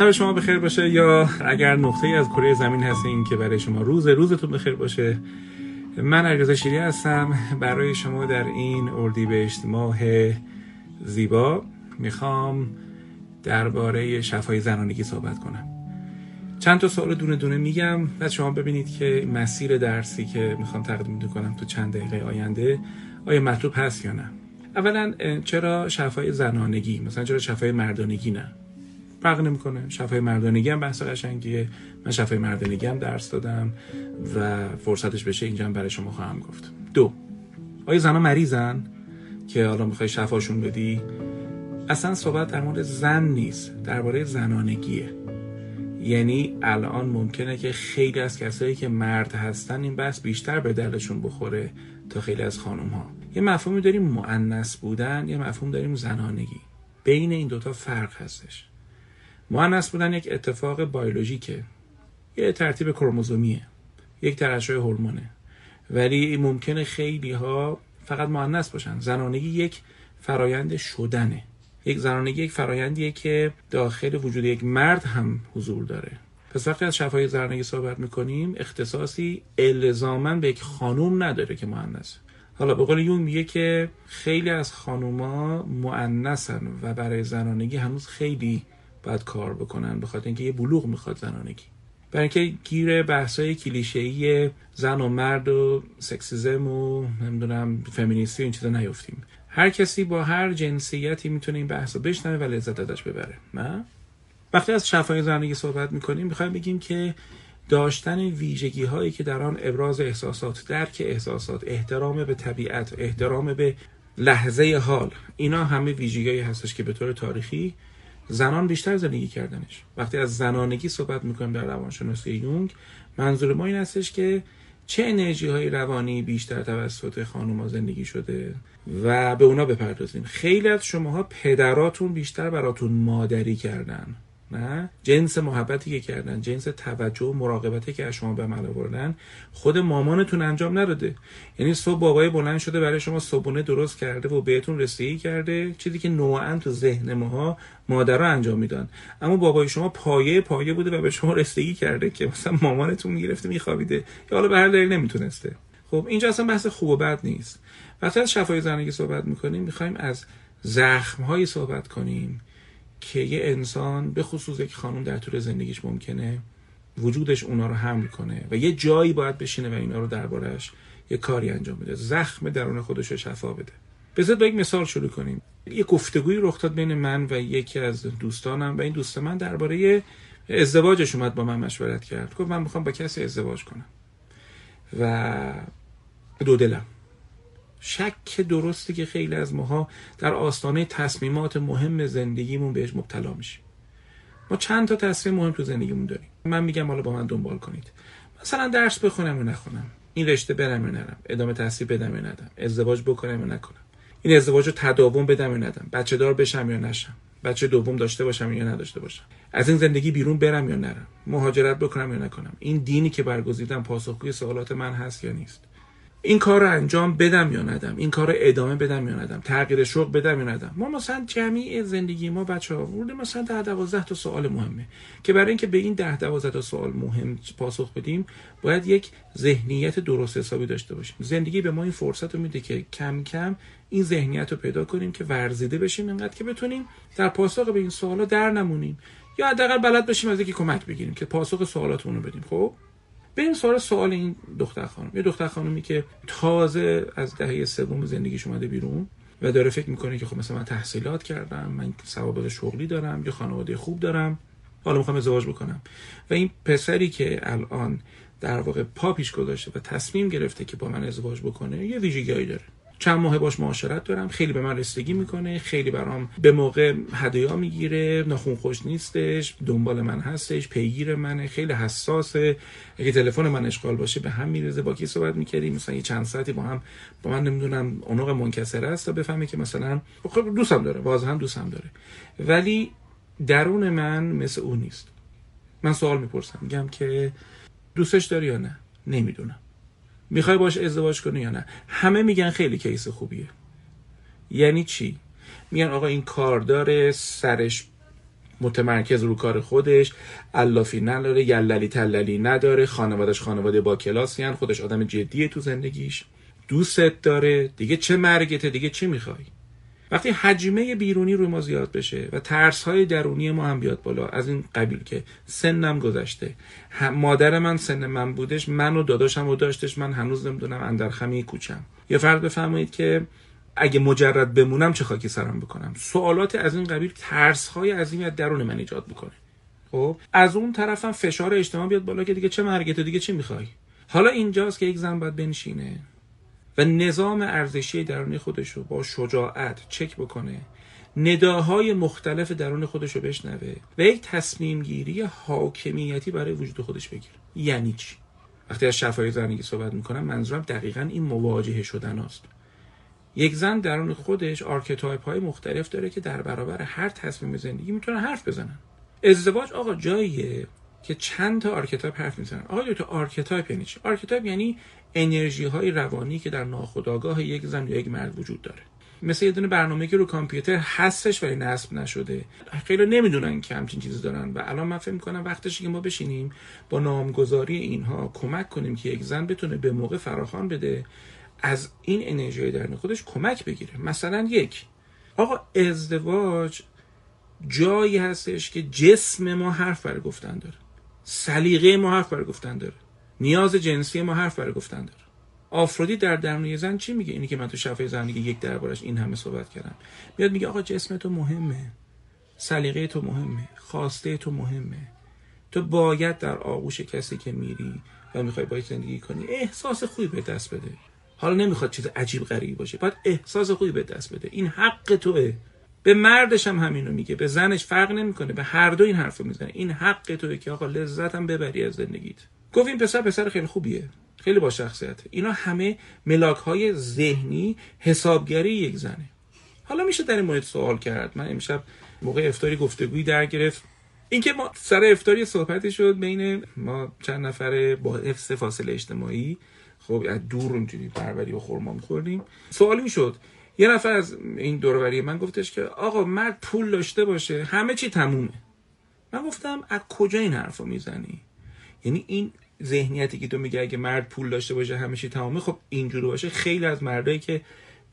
شب شما بخیر باشه یا اگر نقطه از کره زمین هستین که برای شما روز روزتون بخیر باشه من علیرضا شیری هستم. برای شما در این اردیبهشت ماه زیبا می‌خوام درباره شفای زنانگی صحبت کنم. چند تا سوال دونه دونه میگم. و شما ببینید که مسیر درسی که می‌خوام تقدیم کنم تو چند دقیقه آینده آیا مطلوب هست یا نه. اولا چرا شفای زنانگی مثلا چرا شفای مردانگی نه؟ فرق نمی‌کنه. شفای مردانگی هم بحث قشنگیه. من شفای مردانگی هم درس دادم و فرصتش بشه اینجا هم برای شما خواهم گفت. دو آیا زنها مریضن که حالا می‌خوای شفاشون بدی؟ اصلا صحبت در مورد زن نیست درباره زنانگیه. یعنی الان ممکنه که خیلی از کسایی که مرد هستن این بحث بیشتر به دلشون بخوره تا خیلی از خانم ها یه مفهومی داریم معنس بودن یه مفهوم داریم زنانگی. بین این دوتا فرق هستش. مؤنث بودن یک اتفاق بیولوژیکه. یه ترتیب کروموزومیه. یک ترشح هورمونه. ولی ممکنه خیلی ها فقط مؤنث باشن. زنانگی یک فرایند شدنه. یک زنانگی یک فرایندیه که داخل وجود یک مرد هم حضور داره. پس وقتی از شفای زنانگی صحبت می‌کنیم اختصاصی الزاما به یک خانوم نداره که مؤنث حالا به قول یون میگه که خیلی از خانوما مؤنثن و برای زنانگی هنوز خیلی باید کار بکنن به خاطر اینکه یه بلوغ می‌خواد زنانگی. برای اینکه گیر بحثای کلیشه‌ای زن و مرد و سکسیزم و نمی‌دونم فمینیستی و این چیزا نیفتیم هر کسی با هر جنسیتی می‌تونه این بحث رو بشنوه و لذت ازش ببره. نه؟ وقتی از شفای زنانگی صحبت می‌کنیم می‌خوایم بگیم که داشتن ویژگی هایی که در آن ابراز احساسات درک احساسات احترام به طبیعت احترام به لحظه حال اینا همه ویژگی هستش که به طور تاریخی زنان بیشتر زندگی کردنش. وقتی از زنانگی صحبت می‌کنیم در روانشناسی یونگ منظور ما این هستش که چه انرژی های روانی بیشتر توسط خانوما زندگی شده و به اونا بپردازیم. خیلی از شماها پدراتون بیشتر براتون مادری کردن. نه؟ جنس محبتی که کردن جنس توجه و مراقبتی که از شما به عمل آوردن خود مامانتون انجام نداده یعنی صبح بابای بلند شده برای شما صبحونه درست کرده و بهتون رسیدگی کرده چیزی که نوعا تو ذهن ماها مادرها انجام میدن. اما بابای شما پایه پایه بوده و به شما رسیدگی کرده که مثلا مامانتون می‌گرفته میخوابیده. یا حالا به هر دلیل نمی‌تونسته. خب اینجا اصلا بحث خوب و بد نیست. وقتی از شفای زنگی صحبت می‌کنیم می‌خوایم از زخم صحبت کنیم. که یه انسان به خصوص یک خانم در طول زندگیش ممکنه وجودش اونا رو حمل کنه و یه جایی باید بشینه و اینا رو دربارهش یه کاری انجام بده. زخم درون خودش رو شفا بده. بذار با یک مثال شروع کنیم. یه گفتگوی رخ داد بین من و یکی از دوستانم و این دوست من درباره ازدواجش اومد با من مشورت کرد. گفت من می‌خوام با کسی ازدواج کنم. و دو دلم. شک درسته که خیلی از ماها در آستانه تصمیمات مهم زندگیمون بهش مبتلا میشیم. ما چند تا تصمیم مهم تو زندگیمون داریم. من میگم حالا با من دنبال کنید. مثلا درس بخونم و نخونم. این رشته برم و نرم. ادامه تحصیل بدم و ندم. ازدواج بکنم و نکنم. این ازدواج رو تداوم بدم و ندم. بچه دار بشم یا نشم. بچه دوم داشته باشم یا نداشته باشم. از این زندگی بیرون برم یا نرم. مهاجرت بکنم یا نکنم. این دینی که برگزیدم پاسخگوی سوالات من هست یا نیست. این کار رو انجام بدم یا ندم؟ این کار رو ادامه بدم یا ندم؟ تغییر شغل بدم یا ندم؟ ما مثلا جمعی زندگی ما بچه ها ورده مثلا ده دوازده تا سوال مهمه. که برای اینکه به این ده دوازده تا سوال مهم پاسخ بدیم باید یک ذهنیت درست حسابی داشته باشیم. زندگی به ما این فرصت رو میده که کم کم این ذهنیت رو پیدا کنیم که ورزیده بشیم اینقدر که بتونیم در پاسخ به این سوالا در نمونیم. یا حداقل بلد باشیم از یکی کمک بگیریم که پاسخ سوالاتمون رو بدیم. خب؟ بریم سوال سوال این دختر خانم. یه دختر خانمی که تازه از دهه سوم زندگیش اومده بیرون و داره فکر می‌کنه که خب مثلا من تحصیلات کردم من سوابق شغلی دارم یا خانواده خوب دارم حالا می‌خوام ازدواج بکنم. و این پسری که الان در واقع پا پیش گذاشته و تصمیم گرفته که با من ازدواج بکنه یه ویژگیهایی داره. چند ماه باش معاشرت دارم. خیلی به من رسیدگی می‌کنه. خیلی برام به موقع هدایا می‌گیره. ناخون خوش نیستش. دنبال من هستش. پیگیر منه. خیلی حساسه. اگه تلفن من اشغال باشه به هم میرزه با کی صحبت می‌کردیم؟ مثلا یه چند ساعتی با هم با من نمی‌دونم اونق منکسر است تا بفهمه که مثلا خب دوستم داره. واضحا دوستم داره. ولی درون من مثل اون نیست. من سوال می‌پرسم. میگم که دوستش داری یا نه؟ نمی‌دونم. می‌خوای باش ازدواج کنی یا نه؟ همه میگن خیلی کیس خوبیه. یعنی چی؟ میگن آقا این کار داره سرش متمرکز رو کار خودش علافی نداره یللی تللی نداره خانوادش خانواده با. خودش آدم جدیه تو زندگیش. دوستت داره دیگه چه مرگته دیگه چی می‌خوای؟ وقتی حجمه بیرونی روی ما زیاد بشه و ترس های درونی ما هم بیاد بالا از این قبیل که سنم گذشته. مادر من سن من بودش من و داداشم و داشتش من هنوز نمی‌دونم اندر خمی کوچم. یه فرد بفرمایید که اگه مجرد بمونم چه خاکی سرم بکنم؟ سوالات از این قبیل ترس های عظیمی از درون من ایجاد می‌کنه. خب از اون طرفم فشار اجتماع بیاد بالا که دیگه چه مرگت دیگه چی می‌خوای؟ حالا اینجاست که یک زن باید بنشینه. و نظام ارزشی درونی خودش رو با شجاعت چک بکنه. نداهای مختلف درون خودش رو بشنوه و یک تصمیم گیری حاکمیتی برای وجود خودش بگیره. یعنی چی؟ وقتی از شفای زنگی صحبت می‌کنم منظورم دقیقا این مواجهه شدن است یک زن درون خودش archetype های مختلف داره که در برابر هر تصمیم زندگی می‌تونه حرف بزنن. ازدواج آقا جاییه که چند تا archetype حرف می‌زنن. آقا تو archetype یعنی چی؟ archetype یعنی انرژی های روانی که در ناخودآگاه یک زن یا یک مرد وجود داره. مثل یه دونه برنامه که رو کامپیوتر هستش ولی نصب نشده. خیلی نمی‌دونن که همچین چیزی دارن و الان من فکر می‌کنم وقتش که ما بشینیم با نامگذاری اینها کمک کنیم که یک زن بتونه به موقع فراخوان بده از این انرژی درون خودش کمک بگیره. مثلا یک آقا ازدواج جایی هستش که جسم ما حرف برای گفتن داره. سلیقه ما حرف برای گفتن داره. نیاز جنسی ما حرف برای گفتن داره. آفرودی در درون زن چی میگه؟ اینی که من تو شفای زندگی یک دربارش این همه صحبت کردم. میاد میگه آقا جسم تو مهمه. سلیقه تو مهمه. خواسته تو مهمه. تو باید در آغوش کسی که میری و می‌خوای باید زندگی کنی احساس خوبی به دست بده. حالا نمی‌خواد چیز عجیب غریبی باشه باید احساس خوبی به دست بده. این حق توه. به مردش هم همینو میگه به زنش فرق نمی‌کنه به هر دو این حرفو می‌زنه. این حق توه که آقا لذتم ببری از زندگیت. گفت این پسر پسر خیلی خوبیه. خیلی با شخصیت اینا همه ملاک های ذهنی حسابگری یک زنه. حالا میشه در این مورد سوال کرد. من امشب موقع افتاری گفتگویی در گرفت. اینکه ما سر افتاری صحبتی شد بین ما چند نفره با حفظ فاصله اجتماعی. خب از دور اونجوری پروری و خورما میخوردیم. سوالی می‌شد. یه نفر از این دوروری من گفتش که آقا مرد پول داشته باشه همه چی تمومه. من گفتم از کجا این حرفو می‌زنی؟ یعنی این ذهنیتی که تو میگه اگه مرد پول داشته باشه همه چی تمامه خب اینجوری باشه. خیلی از مردایی که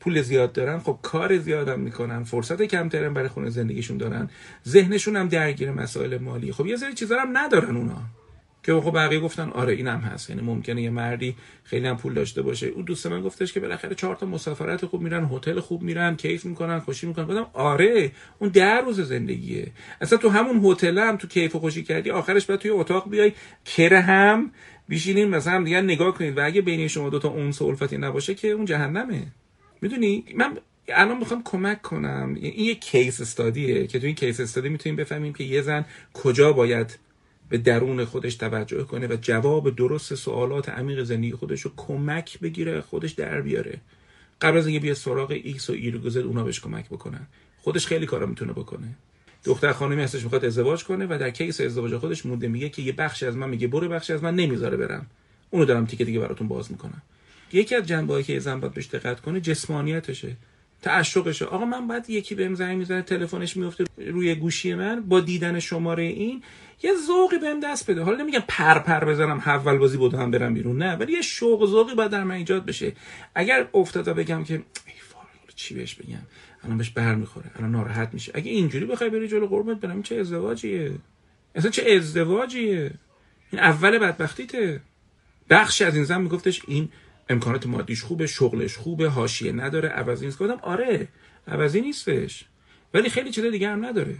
پول زیاد دارن خب کار زیاد می‌کنن فرصت کمترن برای خونه زندگیشون دارن. ذهنشون هم درگیر مسائل مالی. خب یه سری چیزا هم ندارن اونا. که خب بقیه گفتن آره اینم هست. یعنی ممکنه یه مردی خیلی هم پول داشته باشه. اون دوست من گفتش که بالاخره چهار تا مسافرت خوب میرن هتل خوب میرن کیف می‌کنن خوشی می‌کنن. گفتم آره اون در روز زندگیه. اصلا تو همون هتل هم تو کیف و خوشی کردی آخرش بعد توی اتاق بیای کره هم بیشینین مثلا دیگه نگاه کنید و اگه بین شما دو تا اون الفتی نباشه که اون جهنمه. می‌دونی؟ من الان می‌خوام کمک کنم. این یه case study ه که تو این case study می‌تونیم بفهمیم که یه زن کجا باید به درون خودش توجه کنه و جواب درست سوالات عمیق زندگی خودش رو کمک بگیره خودش در بیاره. قبل از اینکه بیا سراغ ایکس و ایرگوزد اونا بهش کمک بکنن. خودش خیلی کارا می‌تونه بکنه. دختر خانمی هستش می‌خواد ازدواج کنه و در case ازدواج خودش مونده میگه که یه بخشی از من میگه برو بخشی از من نمی‌ذاره برم. اونو دارم تیکه دیگه براتون باز می‌کنم. یکی از جنبه‌ای که زن باید بهش دقت کنه جسمانیتشه تعشقشه. آقا من بعد یکی بهم زنگ می‌زنه تلفنش میفته روی گوشی من با دیدن شماره این یه ذوقی بهم دست بده. حالا نمیگم پر پر بزنم حول بازی بودم برم بیرون نه. ولی یه شوق ذوقی باید در من ایجاد بشه. اگر افتاده بگم که ای چی بهش بگم؟ الان بهش بر می‌خوره الان ناراحت میشه. اگه اینجوری بخوای بری جلو قربت برم چه ازدواجیه؟ اصلا چه ازدواجیه؟ این اول بدبختیته. بخشی از این زن میگفتش این امکانات مادیش خوبه شغلش خوبه حاشیه نداره عوضی نیست. گفتم آره عوضی نیستش. ولی خیلی چیز دیگه هم نداره.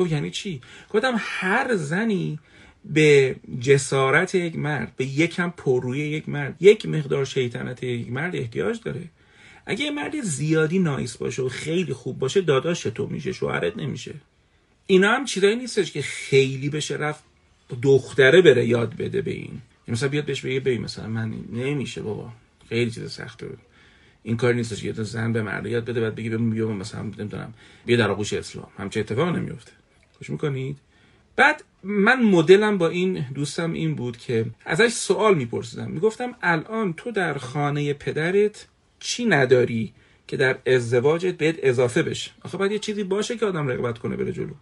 گفت یعنی چی؟ گفتم هر زنی به جسارت یک مرد به یکم پرروی یک مرد یک مقدار شیطنت یک مرد احتیاج داره. اگه یه مرد زیادی نایس باشه و خیلی خوب باشه داداش تو میشه شوهرت نمیشه. اینا هم چیزایی نیستش که خیلی بشه رفت دختره بره یاد بده به این. مثلا بیاد بهش بگه ببین مثلا من نمیشه بابا. خیلی چیز سخته. این کار نیستش یه زن به مرد یاد بده بعد بگی بگم مثلا نمی‌دونم بیا در آغوش اسلام. همچه اتفاق نمیفته خوش می‌کنید. بعد من مدلم با این دوستم این بود که ازش سوال میپرسیدم. می‌گفتم الان تو در خانه پدرت چی نداری که در ازدواجت بهت اضافه بشه؟ آخه باید یه چیزی باشه که آدم رقابت کنه بره جلو.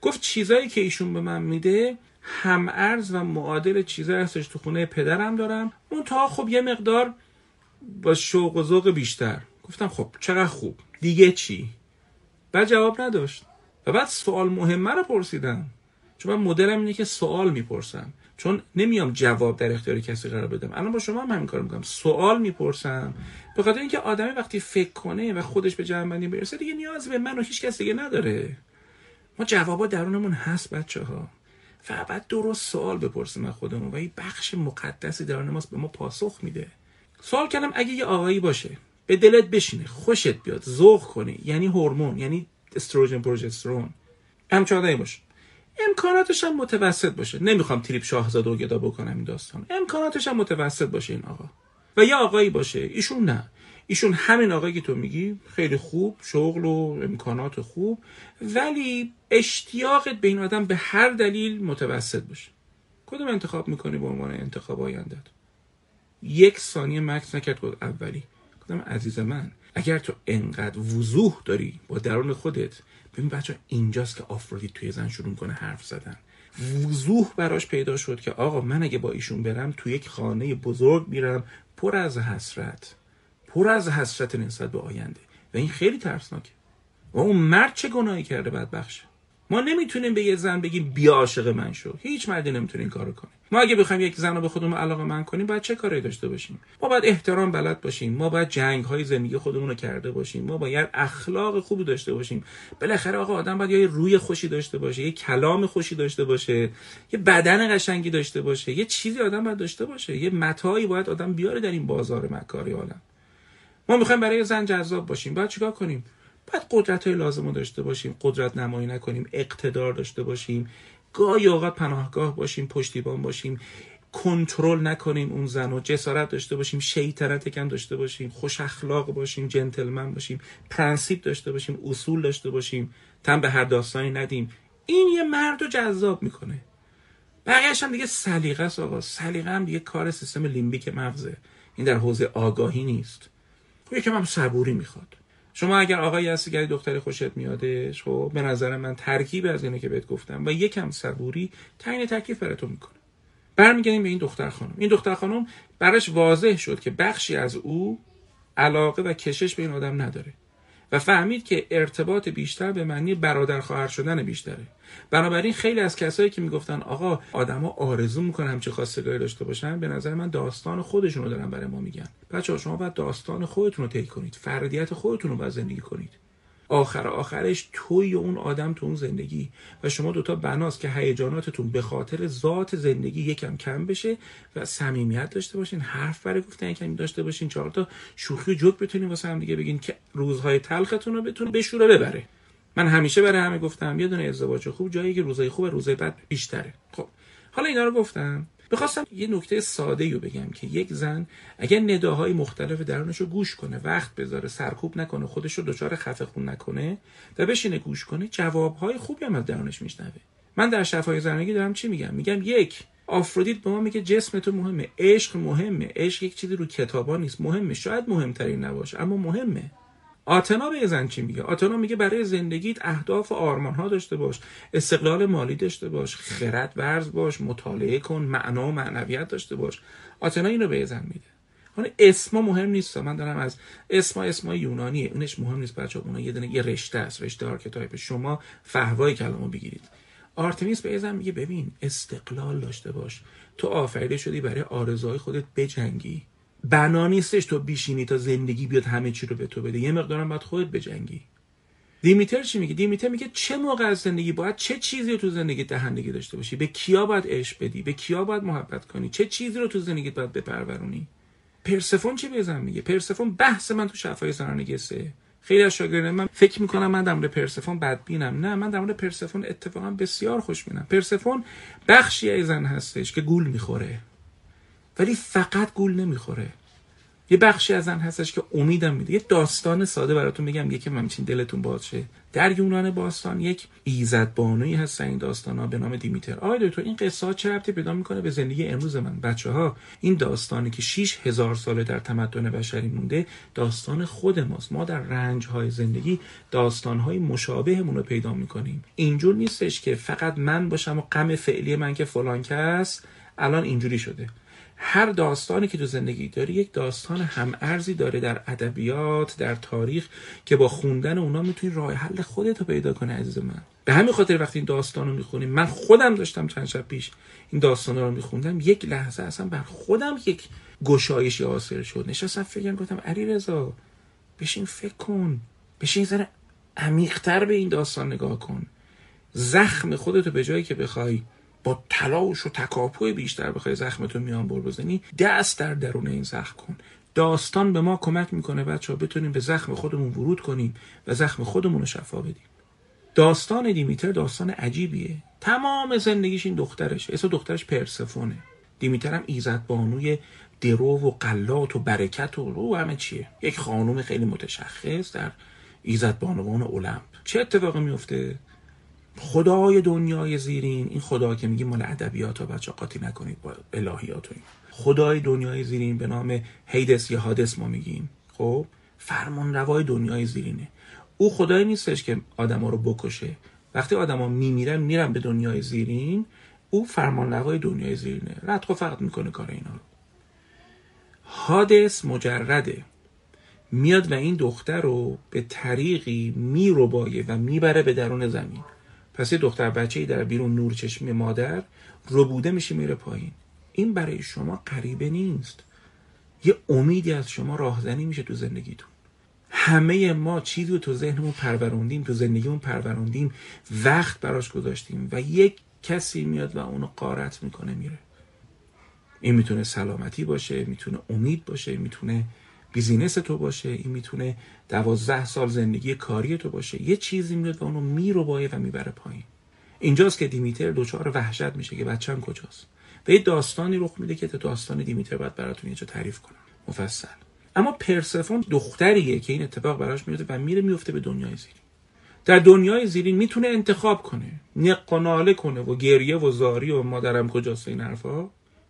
گفت چیزایی که ایشون به من میده هم ارز و معادل چیزایی هستش تو خونه پدرم دارم. اون تا خب یه مقدار با شوق و ذوق بیشتر. گفتم خب چقدر خوب. دیگه چی؟ بعد جواب نداشت. و بعد سوال مهمه رو پرسیدم. چون من مدلم اینه که سوال می‌پرسم. چون نمیام جواب در اختیار کسی قرار بدم. الان با شما هم همین کار می‌کنم. سوال می‌پرسم. به خاطر اینکه آدمی وقتی فکر کنه و خودش به جمع برسه دیگه نیاز به من و هیچ کس دیگه نداره. ما جوابا درونمون هست بچه ها فقط درست سوال بپرسیم از خودمون. و این بخش مقدسی درون ماست به ما پاسخ میده. سوال کردم اگه یه آقایی باشه به دلت بشینه خوشت بیاد ذوق کنی یعنی هورمون یعنی استروژن پروژسترون. همچنان باشه. امکاناتش هم متوسط باشه. نمی‌خوام تریپ شاهزاده و گدا بکنم این داستان. امکاناتش هم متوسط باشه این آقا. و یه آقایی باشه. ایشون نه. ایشون همین آقایی که تو میگی خیلی خوب شغل و امکانات خوب ولی اشتیاقت به این آدم به هر دلیل متوسط باشه. کدوم انتخاب می‌کنی به عنوان انتخاب آیندت یک ثانیه مکس نکرد اولی. گفتم عزیز من اگر تو انقدر وضوح داری با درون خودت ببین بچه اینجاست که آفرودی توی زن شروع کنه حرف زدن. وضوح براش پیدا شد که آقا من اگه با ایشون برم تو یک خانه بزرگ میرم پر از حسرت پر از حسرت نسبت به آینده. و این خیلی ترسناکه. و اون مرد چه گناهی کرده بدبخشه؟ ما نمی‌تونیم به یه زن بگیم بیا عاشق من شو. هیچ مردی نمی‌تونه این کارو کنه. ما اگه بخوایم یک زن رو به خودمون علاقه من کنیم باید چه کاری داشته باشیم؟ ما باید احترام بلد باشیم. ما باید جنگ های زندگی خودمون رو کرده باشیم. ما باید اخلاق خوبی داشته باشیم. بالاخره آقا آدم باید یه روی خوشی داشته باشه یه کلام خوشی داشته باشه یه بدن قشنگی داشته باشه یه چیزی آدم باید داشته باشه. یه متاعی باید آدم بیاره در این بازار مکاری عالم. ما می‌خوایم برای زن جذاب باشیم. باید چیکار کنیم؟ باید قدرت های لازم رو داشته باشیم قدرت نمایی نکنیم اقتدار داشته باشیم گاهی اوقات پناهگاه باشیم پشتیبان باشیم کنترل نکنیم اون زن و جسارت داشته باشیم شیطنت کم داشته باشیم خوش اخلاق باشیم جنتلمن باشیم پرنسیپ داشته باشیم اصول داشته باشیم تن به هر داستانی ندیم. این یه مرد رو جذاب می‌کنه. بقیهش هم دیگه سلیقه است آقا. سلیقه هم دیگه کار سیستم لیمبیک مغزه. این در حوزه آگاهی نیست. یکم هم صبوری می‌خواد. شما اگر آقایی هستی که دختری خوشت میادش خب به نظر من ترکیب از اینه که بهت گفتم و یکم صبوری تعیین تکلیف براتون می‌کنه. برمیگردیم به این دختر خانم. این دختر خانم براش واضح شد که بخشی از او علاقه و کشش به این آدم نداره. و فهمید که ارتباط بیشتر به معنی برادر خواهر شدن بیشتره. بنابراین خیلی از کسایی که می‌گفتن آقا آدما آرزو می‌کنن همچه خواستگاری داشته باشن به نظر من داستان خودشون رو دارن برای ما میگن. بچه شما باید داستان خودتون رو طی کنید فردیت خودتون رو باید زندگی کنید. آخر آخرش توی اون آدم تو اون زندگی. و شما دوتا بناست که هیجاناتتون به خاطر ذات زندگی یکم کم بشه و صمیمیت داشته باشین حرف برای گفتن یکم داشته باشین چهار تا شوخی و جوک بتونین واسه هم دیگه بگین که روزهای تلختون رو بتونه بشوره ببره. من همیشه برای همه گفتم یه دونه ازدواج خوب جایی که روزای خوب و روزای بد بیشتره. خب حالا اینا رو گفتم. بخواستم یه نکته ساده رو بگم که یک زن اگر نداهای مختلف درونش رو گوش کنه وقت بذاره سرکوب نکنه خودش رو دچار خفه خون نکنه و بشینه گوش کنه جوابهای خوبی هم از درونش میشنوه. من در شفای زنانگی دارم چی میگم؟ میگم یک آفرودیت به ما میگه جسم تو مهمه عشق مهمه. عشق یک چیزی رو کتابا نیست. مهمه. شاید مهمترین نباشه اما مهمه. آتنا به زن چی میگه؟ آتنا میگه برای زندگیت اهداف و آرمان ها داشته باش استقلال مالی داشته باش خرد ورز باش مطالعه کن معنا و معنویت داشته باش. آتنا اینو به زن میده حالا اسما مهم نیست. من دارم از اسما اسما یونانیه. اونش مهم نیست بچه اونها یه دونه یه رشته است. رشته archetype شما فحوای کلامو بگیرید. آرتمیس به زن میگه ببین استقلال داشته باش. تو آفریده شدی برای آرزوهای خودت بجنگی. بنا نیستش تو بیشینی تا زندگی بیاد همه چی رو به تو بده. یه مقدارم باید خودت بجنگی. دیمیتر چی میگه؟ دیمیتر میگه چه موقع از زندگی باید چه چیزی رو تو زندگی دهندگی داشته باشی؟ به کیا باید عشق بدی؟ به کیا باید محبت کنی؟ چه چیزی رو تو زندگی باید بپرورونی؟ پرسفون چی بزن میگه؟ پرسفون بحث من تو شفای زنانگی سه خیلی از شاگردان من فکر می‌کنم من در پرسفون بدبینم. نه من در پرسفون اتفاقا بسیار خوشبینم پرسفون بخشی از زن هستش که گول می‌خوره. ولی فقط گول نمی‌خوره. یه بخشی از آن هستش که امیدم میده. یه داستان ساده براتون بگم یکی همچین دلتون باشه در یونان باستان یک ایزد بانوی هست. این داستان ها به نام دیمیتر. آقای دکتر این قصه ها چه ربطی پیدا می‌کنه به زندگی امروز من؟ بچه ها این داستانی که 6 هزار ساله در تمدن بشری مونده داستان خود ماست. ما در رنج های زندگی داستان های مشابهمون رو پیدا می‌کنیم. اینجور نیستش که فقط من باشم و غم فعلی من که فلان کس الان اینجوری شده. هر داستانی که تو زندگی داری یک داستان هم ارزی داره در ادبیات در تاریخ که با خوندن اونا می‌تونی راه حل خودت رو پیدا کنه عزیز من. به همین خاطر وقتی این داستان رو می‌خونیم من خودم داشتم چند شب پیش این داستان رو میخوندم یک لحظه اصلا بر خودم یک گشایشی حاصل شد. نشستم فکر گفتم علی رضا بشین فکر کن. بشین ذره عمیقتر به این داستان نگاه کن. زخم خودتو به جایی که بخوای با تلاش و تکاپوی بیشتر بخوای زخمتو میان بر بزنی دست در درون این زخم کن. داستان به ما کمک می‌کنه بچه ها بتونیم به زخم خودمون ورود کنیم و زخم خودمون رو شفا بدیم. داستان دیمیتر داستان عجیبیه. تمام زندگیش این دخترش. اسم دخترش پرسفونه. دیمیتر هم ایزد بانوی درو و قلات و برکت و رو همه چیه. یک خانوم خیلی متشخص در ایزد بانوان المپ چه اتفاقی میفته خدای دنیای زیرین. این خدا که میگیم مال ادبیات ها بچه قاطی نکنید با الهیات و این خدای دنیای زیرین به نام هیدس یا هادس ما میگیم. خب؟ فرمان روای دنیای زیرینه. او خدای نیستش که آدما رو بکشه. وقتی آدما میمیرن میرن به دنیای زیرین. او فرمان روای دنیای زیرینه. رد و فقط می‌کنه کار اینا رو. هادس مجرده. میاد و این دختر رو به طریقی میروبایه و می‌بره به درون زمین. پس یه دختر بچه ای در بیرون نور چشمی مادر ربوده میشه میره پایین. این برای شما قریبه نیست. یه امیدی از شما راهزنی میشه تو زندگیتون. همه ما چیزی رو تو ذهنمون پروروندیم تو زندگیمون پروروندیم وقت براش گذاشتیم و یک کسی میاد و اونو قارت می‌کنه میره. این می‌تونه سلامتی باشه می‌تونه امید باشه می‌تونه بیزینس تو باشه این می‌تونه دوازده سال زندگی کاری تو باشه. یه چیزی میاد و اونو میرو بایه و می‌بره پایین. اینجاست که دیمیتر دوچار وحشت میشه که بچم کجاست. و یه داستانی رخ میده که داستان دیمیتر باید براتون یه تعریف کنم. مفصل. اما پرسفون دختریه که این اتفاق براش میفته و میره میفته به دنیای زیرین. در دنیای زیرین می‌تونه انتخاب کنه نق و کنه و گریه و زاری و مادرم کجاست این حرفا؟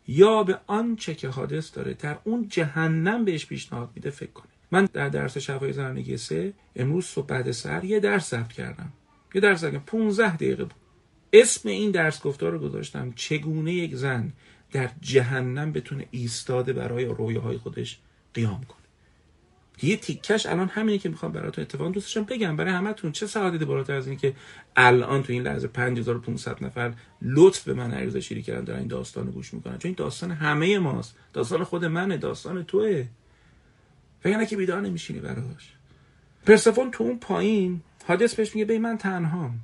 یا به آنچه که حادث داره در اون جهنم بهش پیشنهاد میده فکر کنه. من در درس شفای زنانگی سه امروز صبح بعد سر یه درس ثبت کردم. یه درس کردم 15 دقیقه بود. اسم این درس گفتار رو گذاشتم چگونه یک زن در جهنم بتونه ایستاده برای رویاهای خودش قیام کنه. یه تیکش الان همینه که می‌خوام براتون اتفاق دوستشم بگم. برای همتون چه سعادتی بالاتر از اینه که الان تو این لحظه 5500 نفر لطف به من عریضه شیری کردن دارن این داستان گوش می‌کنن. چون این داستان همه ماست. داستان خود منه داستان توه. وگرنه که بیدار نمیشینی براش. پرسفون تو اون پایین حادث بهش میگه بی من تنهام.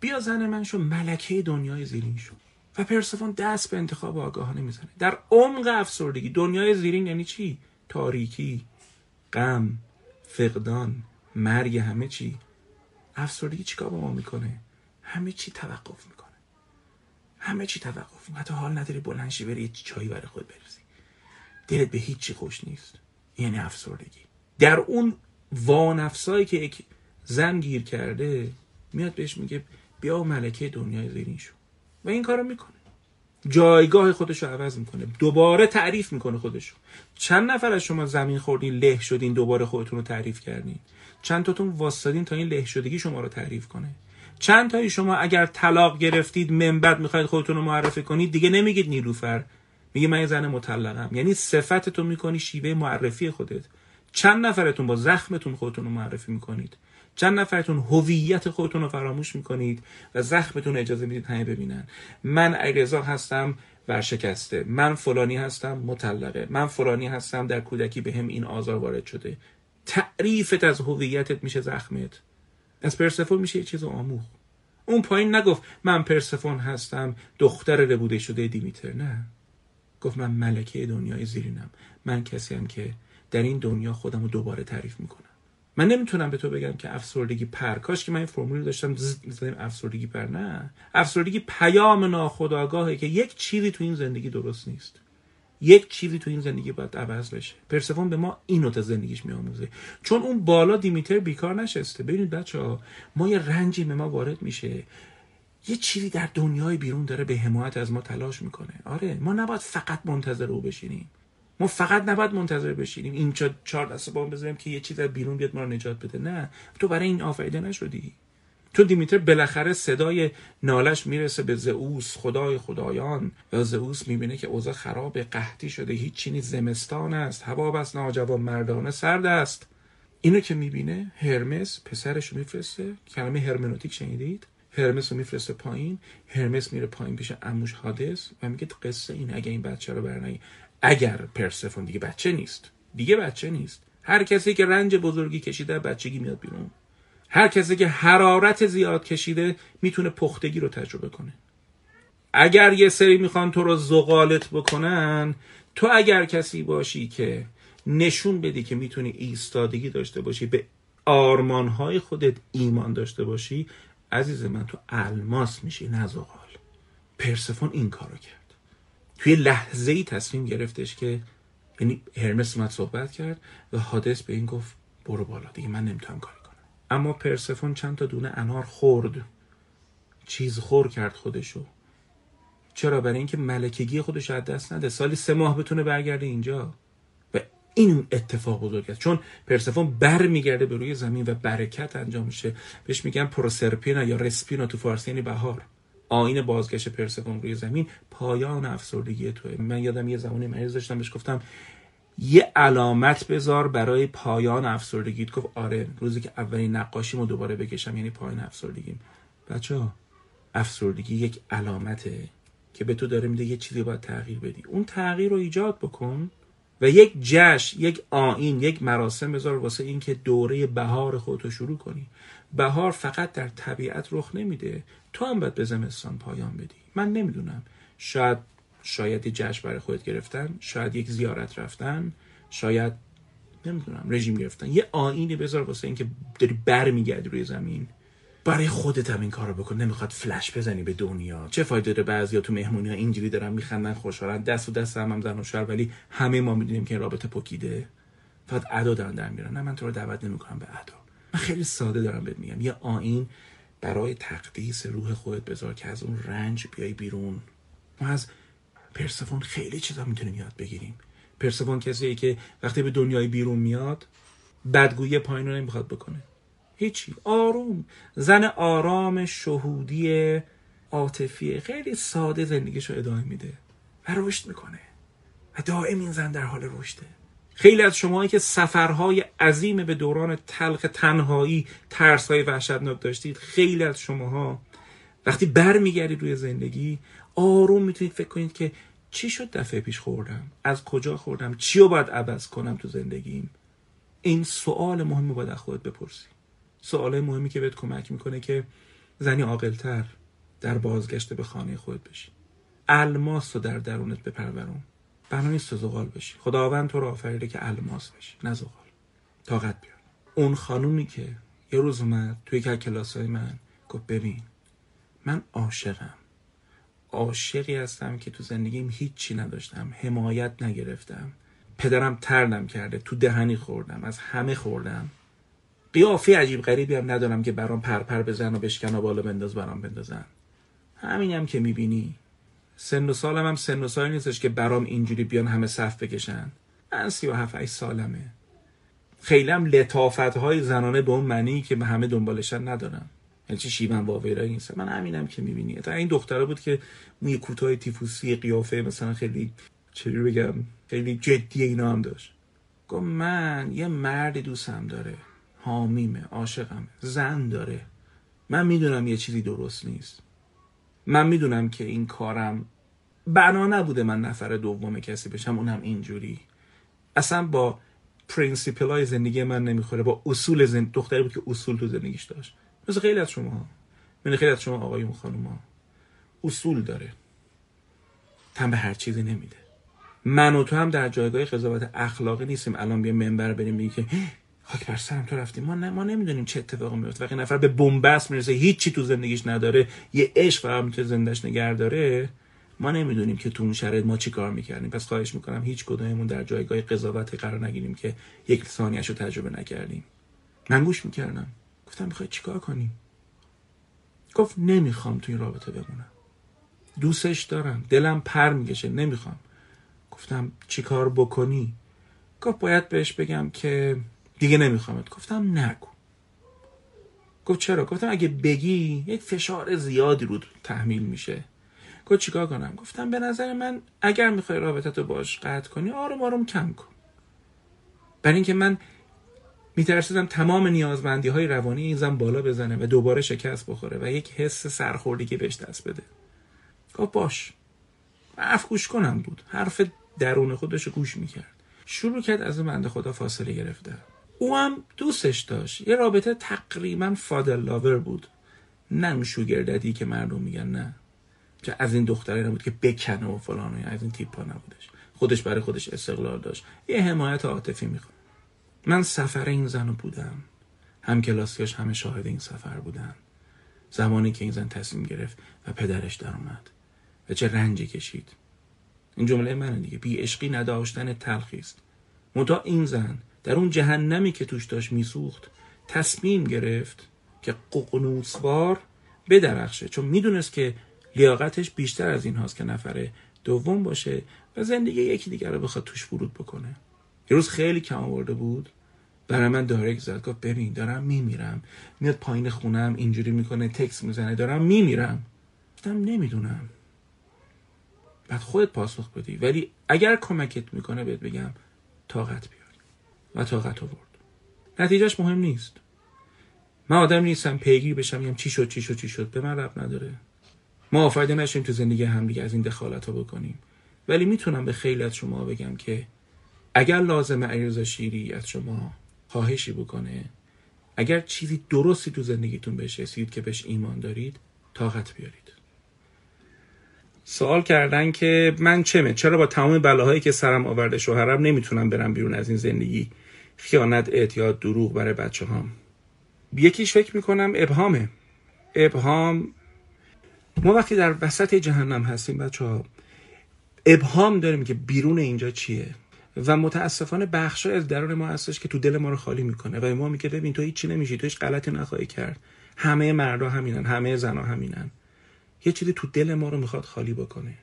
بیا زن من شو ملکه دنیای زیرین شو. و پرسفون دست به انتخاب آگاهانه می‌زنه. در عمق افسردگی. دنیای زیرین یعنی چی؟ تاریکی. غم فقدان مرگ همه چی. افسردگی چیکار با ما می‌کنه؟ همه چی توقف می‌کنه. همه چی توقف. می‌کنه حتی حال نداری بلنشی بری چایی برای خود بریزی. دلت به هیچی خوش نیست. یعنی افسردگی. در اون وانفسایی که یک زن گیر کرده میاد بهش میگه بیا ملکه دنیای زیرین شو. و این کارو می‌کنه. جایگاه خودش رو عوض می‌کنه. دوباره تعریف می‌کنه خودشو. چند نفر از شما زمین خوردین له شدین دوباره خودتون رو تعریف کردین؟ چند تاتون واسطادین تا این له شدگی شما رو تعریف کنه؟ چند تایی شما اگر طلاق گرفتید من بعد می‌خواید خودتون رو معرفی کنید دیگه نمیگید نیلوفر. میگه من یه زن مطلقم. یعنی صفتتون می‌کنی شیوه معرفی خودت. چند نفرتون با زخمتون خودتون رو معرفی می‌کنید؟ چند نفرتون هویت خودتون رو فراموش می‌کنید و زخمتون اجازه می‌دید همه ببینن. من ایرزا هستم ورشکسته. من فلانی هستم مطلقه. من فلانی هستم در کودکی به هم این آزار وارد شده. تعریفت از هویتت میشه زخمت. از پرسفون میشه یه چیز آموخ اون پایین نگفت من پرسفون هستم دختر ربوده شده دیمیتر. نه. گفت من ملکه دنیای زیرینم. من کسی هم که در این دنیا خودم رو دوباره تعریف می‌کنم. من نمی‌تونم به تو بگم که افسردگی پر. کاش که من این فرمول داشتم می‌زنیم افسردگی پر. نه. افسردگی پیام ناخودآگاهه که یک چیزی تو این زندگی درست نیست. یک چیزی تو این زندگی باید عوض بشه. پرسفون به ما اینو تا زندگیش میآموزه. چون اون بالا دیمیتر بیکار نشسته. ببینید بچه ها ما یه رنجی به ما وارد میشه. یه چیزی در دنیای بیرون داره به حمایت از ما تلاش می‌کنه. آره ما نباید فقط منتظر او بشینیم. ما فقط نباید منتظر بشینیم. این چهار دسته با بزنیم که یه چیز از بیرون بیاد ما رو نجات بده. نه. تو برای این آفریده نشدی. تو دیمیتر بالاخره صدای نالش می‌رسه به زئوس. خدای خدایان. یا زئوس می‌بینه که اوضاع خراب قحطی شده. هیچ چینی زمستان است. هوا بس ناجوان مردانه سرد است. اینو که می‌بینه هرمس پسرش میفرسته. کلمه هرمنوتیک شنیدید؟ هرمس رو میفرسته پایین. هرمس میره پایین پیش اموش حادث و میگه قصه این اگه این بچه رو برنگی اگر پرسفون دیگه بچه نیست. دیگه بچه نیست. هر کسی که رنج بزرگی کشیده بچگی میاد بیرون. هر کسی که حرارت زیاد کشیده می‌تونه پختگی رو تجربه کنه. اگر یه سری می‌خوان تو رو زغالت بکنن تو اگر کسی باشی که نشون بدی که می‌تونی ایستادگی داشته باشی به آرمانهای خودت ایمان داشته باشی عزیز من تو الماس میشی نه زغال. پرسفون این کارو کرد. توی لحظه ای تصمیم گرفتش که یعنی هرمس اومد صحبت کرد و حادث به این گفت برو بالا دیگه من نمی‌تونم کاری کنم. اما پرسفون چند تا دونه انار خورد. چیز خور کرد خودشو. چرا؟ برای اینکه ملکگی خودش از دست نده. سالی سه ماه بتونه برگرده اینجا. و این اتفاق بزرگ است. چون پرسفون بر میگرده به روی زمین و برکت انجام میشه. بهش میگن پروسرپینا یا رسپینا تو فارسی یعنی بهار. آین بازگشت پرسفون روی زمین پایان افسردگی توه. من یادم یه زمانی مریض داشتم بهش گفتم یه علامت بذار برای پایان افسردگیت. گفت آره روزی که اولین نقاشیمو دوباره بکشم یعنی پایان افسردگیم. بچه ها افسردگی یک علامته که به تو داره میده یه چیزی باید تغییر بدی. اون تغییر رو ایجاد بکن و یک جشن یک آین یک مراسم بذار واسه اینکه دوره بهار خودتو شروع کنی. بهار فقط در طبیعت رخ نمیده. تو هم باید به زمستان پایان بدی. من نمی‌دونم. شاید شاید یه جشن برای خودت گرفتن شاید یک زیارت رفتن شاید نمی‌دونم رژیم گرفتن. یه آینی بذار واسه اینکه داری برمیگردی روی زمین. برای خودت هم این کارو بکن. نمی‌خواد فلش بزنی به دنیا. چه فایده داره بعضیا تو مهمونی ها اینجوری دارن میخندن خوشحالن دست و دست هم, هم زن و شوهر ولی همه ما می‌دونیم که رابطه پکیده. فقط ادا دارن در میرن. نه من تو رو دعوت نمی‌کنم به ادا. من خیلی ساده دارم بهت میگم. یه آین برای تقدیس روح خودت بذار که از اون رنج بیای بیرون. ما از پرسفون خیلی چیزا می‌تونیم یاد بگیریم. پرسفون کسیه که وقتی به دنیای بیرون میاد بدگویی پایین رو نمی‌خواد بکنه. هیچی. آروم. زن آرام شهودی عاطفی. خیلی ساده زندگیش رو ادامه میده. و رشد می‌کنه. و دائم این زن در حال رشده. خیلی از شماهایی که سفرهای عظیم به دوران تلخ تنهایی ترسهای وحشتناک داشتید خیلی از شماها وقتی برمیگردید روی زندگی آروم می‌تونید فکر کنید که چی شد دفعه پیش خوردم؟ از کجا خوردم؟ چی رو باید عوض کنم تو زندگیم؟ این سوال مهمی باید از خودت بپرسی. سوال مهمی که بهت کمک می‌کنه که زنی عاقلتر در بازگشت به خانه خودت بشی. الماس رو در درونت بپرورون. بنا نیست تو زغال بشی. خداوند تو رو آفریده که الماس بشی. نه زغال. طاقت بیار. اون خانومی که یه روز اومد توی که کلاس من گفت ببین من عاشقم. عاشقی هستم که تو زندگیم هیچی نداشتم حمایت نگرفتم. پدرم تردم کرده تو دهنی خوردم از همه خوردم. قیافه عجیب غریبی هم ندارم که برام پرپر بزن و بشکن و بالا بنداز برام بندازن. همینم هم که می‌بینی. سن و سالم هم سن و سالی نیستش که برام اینجوری بیان همه صف بکشن. من سی و هفت سالمه. خیلی هم لطافت های زنانه به اون معنی که به همه دنبالشن ندارم. یعنی چی شیون واویرایی نیست. من همینم که می‌بینی. تا این دختره بود که موی کوتاه تیفوسی قیافه مثلا خیلی چجوری بگم خیلی جدی اینا هم داشت. گفت من یه مرد دوستم داره. حامیمه عاشقمه. زن داره. من می‌دونم یه چیزی درست نیست. من می‌دونم که این کارم بنا نبوده من نفر دوم کسی بشم اونم اینجوری. اصلا با principle های زندگی من نمی‌خوره با اصول زند... دختری بود که اصول تو زندگیش داشت. مثل خیلی از شما من خیلی از شما آقایون و خانوم ها اصول داره. تن به هر چیزی نمیده. من و تو هم در جایگاه قضاوت اخلاقی نیستیم. الان بیا منبر بریم میگه که خاک بر سرم تو رفتیم ما, ما نمی‌دونیم چه اتفاقی میفته وقتی نفر به بنبست می‌رسه هیچی تو زندگیش نداره. یه عشق فقط می‌تونه زندش نگه داره. ما نمی‌دونیم که تو اون شرایط ما چی کار می‌کردیم. پس خواهش می‌کنم هیچ کدوممون در جایگاه قضاوت قرار نگیریم که یک ثانیش رو تجربه نکردیم. من گوش می‌کردم. گفتم می‌خوای چیکار کنیم گفت نمی‌خوام تو این رابطه بمونم. دوستش دارم. دلم پر می‌کشه. نمی‌خوام. گفتم چیکار بکنی؟ گفت باید بهش بگم که دیگه نمیخوامت. گفتم نگو. گفت چرا؟ گفتم اگه بگی یک فشار زیادی رو تحمیل میشه. گفت چیکار کنم؟ گفتم به نظر من اگر می‌خوای رابطت رو باش قطع کنی آروم آروم کم کن. برای اینکه من میترسیدم تمام نیازمندی های روانی این زن بالا بزنه و دوباره شکست بخوره و یک حس سرخوردگی بهش دست بده. گفت باش. حرف گوش کنم بود. حرف درون خودش گوش می‌کرد. شروع کرد از اون بنده خدا فاصله گرفته او هم دوستش داشت. یه رابطه تقریبا فادر لاور بود. نه شوگرددی که مردم میگن نه. که از این دختره نبود که بکنه و فلان و از این تیپ ها نبودش. خودش برای خودش استقلال داشت. یه حمایت عاطفی می‌خواد. من سفر این زن رو بودم. هم کلاسیاش همه شاهد این سفر بودن. زمانی که این زن تصمیم گرفت و پدرش در اومد. و چه رنجی کشید. این جمله منه دیگه. بی عشقی نداشتن تلخی است. منتها این زن در اون جهنمی که توش داشت میسوخت تصمیم گرفت که ققنوسوار بدرخشه. چون می‌دونست که لیاقتش بیشتر از این هاست که نفره دوم باشه و زندگی یکی دیگر رو بخواد توش ورود بکنه. یه روز خیلی کم آورده بود. برای من دارک زد گفت ببین دارم میمیرم. میاد پایین خونم اینجوری می‌کنه تکس می‌زنه دارم میمیرم. گفتم نمی‌دونم. بعد خودت پاسخ بدی. ولی اگر کمکت می‌کنه بهت بگم طاقت بیار و طاقت آورد. نتیجهش مهم نیست. من آدم نیستم پیگیر بشم میگم چی شد چی شد چی شد. به من رب نداره. ما آفریده نشیم تو زندگی همدیگه از این دخالت ها بکنیم. ولی می‌تونم به خیلی از شما بگم که اگر لازم علیرضا شیری از شما خواهشی بکنه اگر چیزی درستی تو زندگیتون بشه سید که بهش ایمان دارید طاقت بیارید. سوال کردن که من چمه؟ چرا با تمام بلاهایی که سرم آورده شوهرم نمی‌تونم برم بیرون از این زندگی؟ خیانت اعتیاد دروغ برای بچه هام یکیش فکر می‌کنم ابهامه. ابهام ما وقتی در وسط جهنم هستیم بچه ها ابهام داریم که بیرون اینجا چیه. و متاسفانه بخش از درون ما هستش که تو دل ما رو خالی می‌کنه و ما میگه ببین تو هیچی نمیشی تو هیچ غلطی نخواهی کرد. همه مردا همینن همه زنا همینن. یه چیزی تو دل ما رو می‌خواد خالی بکنه.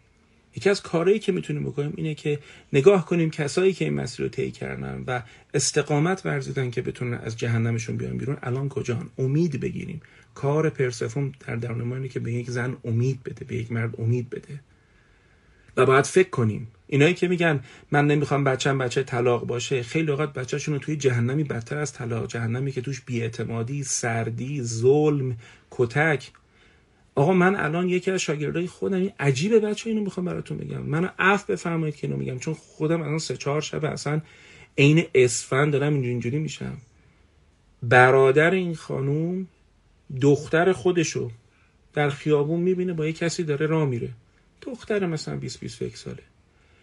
یکی از کارهایی که می‌تونیم بکنیم اینه که نگاه کنیم کسایی که این مسیر رو طی کردن و استقامت ورزیدن که بتونن از جهنمشون بیان بیرون الان کجان امید بگیریم. کار پرسفوم در درون ما اینه که به یک زن امید بده به یک مرد امید بده. و باید فکر کنیم. اینایی که میگن من نمی‌خوام بچم بچه طلاق باشه خیلی اوقات بچهشون رو توی جهنمی بدتر از طلاق. جهنمی که توش بیاعتمادی سردی ظلم کتک آقا من الان یکی از شاگردای خودم این عجیبه بچه اینو می‌خوام براتون بگم. منو عفو بفرمایید که اینو میگم چون خودم الان سه چهار شب اصلا عین اسفند دارم اینجوری میشم. برادر این خانوم دختر خودشو در خیابون می‌بینه با یه کسی داره راه میره. دختر مثلا 20 21 ساله.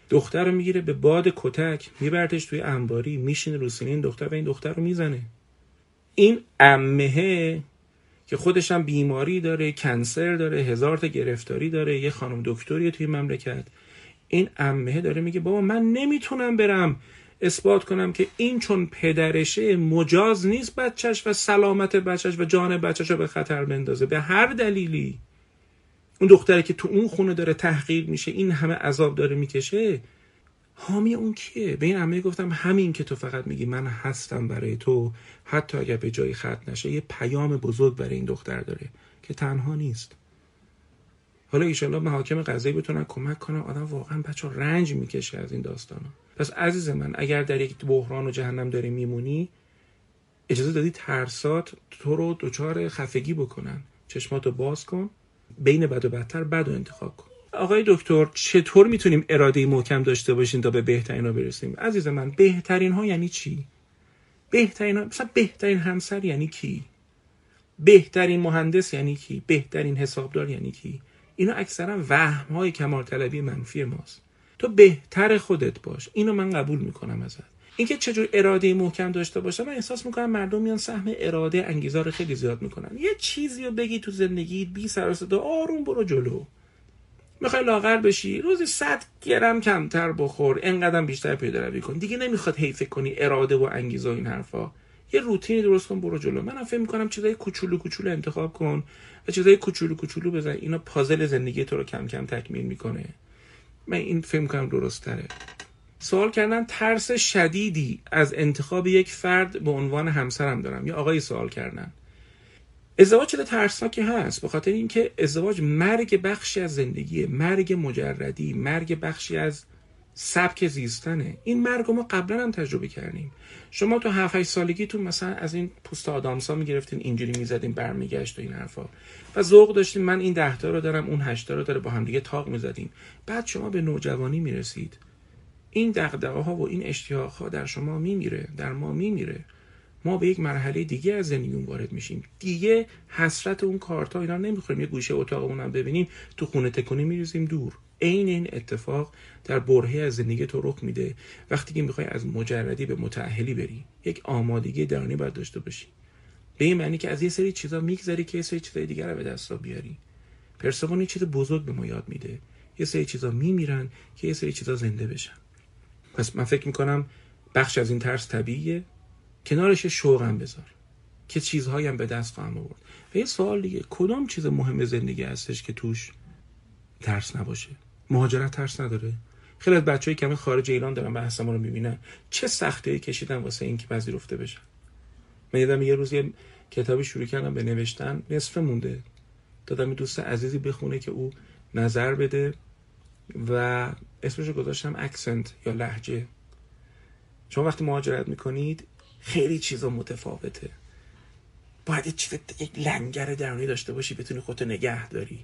دختر رو می‌گیره به باد کتک میبرتش توی انباری میشینه رو سینه این دختر و این دختر رو می‌زنه. این امهه که خودش هم بیماری داره کنسر داره هزار تا گرفتاری داره یه خانم دکتری توی مملکت. این امهه داره میگه بابا من نمی‌تونم برم اثبات کنم که این چون پدرشه مجاز نیست بچهش و سلامت بچهش و جان بچهش رو به خطر بندازه. به هر دلیلی. اون دختری که تو اون خونه داره تحقیر میشه این همه عذاب داره می‌کشه حامی اون کیه؟ به این همه گفتم همین که تو فقط میگی من هستم برای تو. حتی اگر به جای خط نشه یه پیام بزرگ برای این دختر داره که تنها نیست. حالا ایشالله محاکم قضایی بتونن کمک کنن آدم واقعا بچه رنج می‌کشه از این داستانا پس عزیز من اگر در یک بحران و جهنم داری میمونی اجازه دادی ترسات تو رو دچار خفگی بکنن. چشماتو باز کن بین بد و بدتر بد و انتخاب کن. آقای دکتر چطور می‌تونیم اراده محکم داشته باشیم تا به بهترین ها برسیم؟ عزیز من بهترین ها یعنی چی؟ بهترین ها مثلا بهترین همسر یعنی کی؟ بهترین مهندس یعنی کی؟ بهترین حسابدار یعنی کی؟ اینا اکثرا وهم های کمال طلبی منفی ماست. تو بهتر خودت باش. اینو من قبول می‌کنم ازت. اینکه چجور اراده محکم داشته باشه من احساس می‌کنم مردم میان سهم اراده انگیزا رو خیلی زیاد می‌کنن. یه چیزی رو بگی تو زندگی بی سر آروم برو جلو. می‌خوای لاغر بشی روزی 100 گرم کمتر بخور انقدر بیشتر پیدا روی کن. دیگه نمی‌خواد حیف کنی اراده و انگیزه و این حرفا. یه روتینی درست کن برو جلو. منم فکر می‌کنم چیزای کوچولو کوچولو انتخاب کن و چیزای کوچولو کوچولو بزن. اینا پازل زندگی تو رو کم کم تکمیل می‌کنه. من این فکر می‌کنم درست تره. سوال کردن ترس شدیدی از انتخاب یک فرد به عنوان همسرم دارم. یا آقای سوال کردن. ازدواج چیز ترسناکی هست؟ به خاطر اینکه ازدواج مرگ بخشی از زندگی مرگ مجردی مرگ بخشی از سبک زیستنه. این مرگ ما قبلا هم تجربه کردیم. شما تو 7 سالگیتون مثلا از این پوست آدامسا می‌گرفتین اینجوری می‌زدین برمیگشت و این حرفا. و ذوق داشتیم من این ده تا رو دارم اون هشت رو داره با هم دیگه تاق می‌زدیم بعد شما به نوجوانی می‌رسید. این دغدغه ها و این اشتیاق ها در شما میمیره در ما میمیره. ما به یک مرحله دیگه از زندگیمون وارد میشیم. دیگه حسرت اون کارتا اینا نمی‌خوریم یه گوشه اتاقمون هم ببینیم تو خونه تکونی میریزیم دور. عین این اتفاق در برهه از زندگی تو رخ میده. وقتی که می‌خوای از مجردی به متأهلی بری یک آمادگی درونی باید داشته باشی. به این معنی که از یه سری چیزا میگذری که یه سری چیزای دیگر رو به دست بیاری. پرسفون چیز بزرگ به ما یاد میده. یه سری چیزا میمیرن که یه سری چیزا زنده بشن. پس من فکر می‌کنم بخش از این ترس طبیعیه. کنارش شوقم بذار که چیزهایی هم به دست خواهم آورد. و یه سوال دیگه کدام چیز مهم زندگی هستش که توش ترس نباشه؟ مهاجرت ترس نداره؟ خیلی از بچه‌ای که خارج ایران دارن بحث ما رو می‌بینن. چه سختی کشیدن واسه اینکه پذیرفته بشن؟ من یادم یه روز یه کتابی شروع کردم به نوشتن نصف مونده. دادم دوست عزیزی بخونه که او نظر بده و اسمش رو گذاشتم اکسنت یا لحجه شما وقتی مهاجرت می‌کنید خیلی چیزا متفاوته. باید چیز یک لنگر درونی داشته باشی بتونی خودتو نگه داری.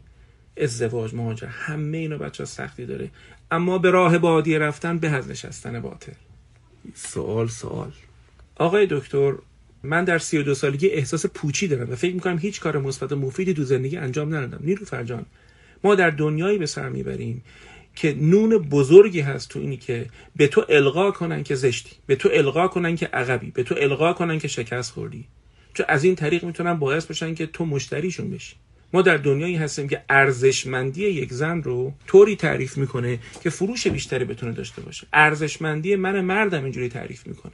ازدواج مهاجرت همه اینا بچه سختی داره. اما به راه بادی رفتن به از نشستن باطل. سوال سوال. آقای دکتر من در سی و دو سالگی احساس پوچی دارم و فکر می‌کنم هیچ کار مثبت و مفیدی تو زندگی انجام ندادم. نیرو فرجان ما در دنیایی به سر می‌بریم. که نون بزرگی هست تو اینی که به تو القا کنن که زشتی به تو القا کنن که عقبی به تو القا کنن که شکست خوردی. چون از این طریق می‌تونن باعث بشن که تو مشتریشون بشی. ما در دنیایی هستیم که ارزشمندی یک زن رو طوری تعریف می‌کنه که فروش بیشتری بتونه داشته باشه. ارزشمندی من مردم اینجوری تعریف می‌کنه.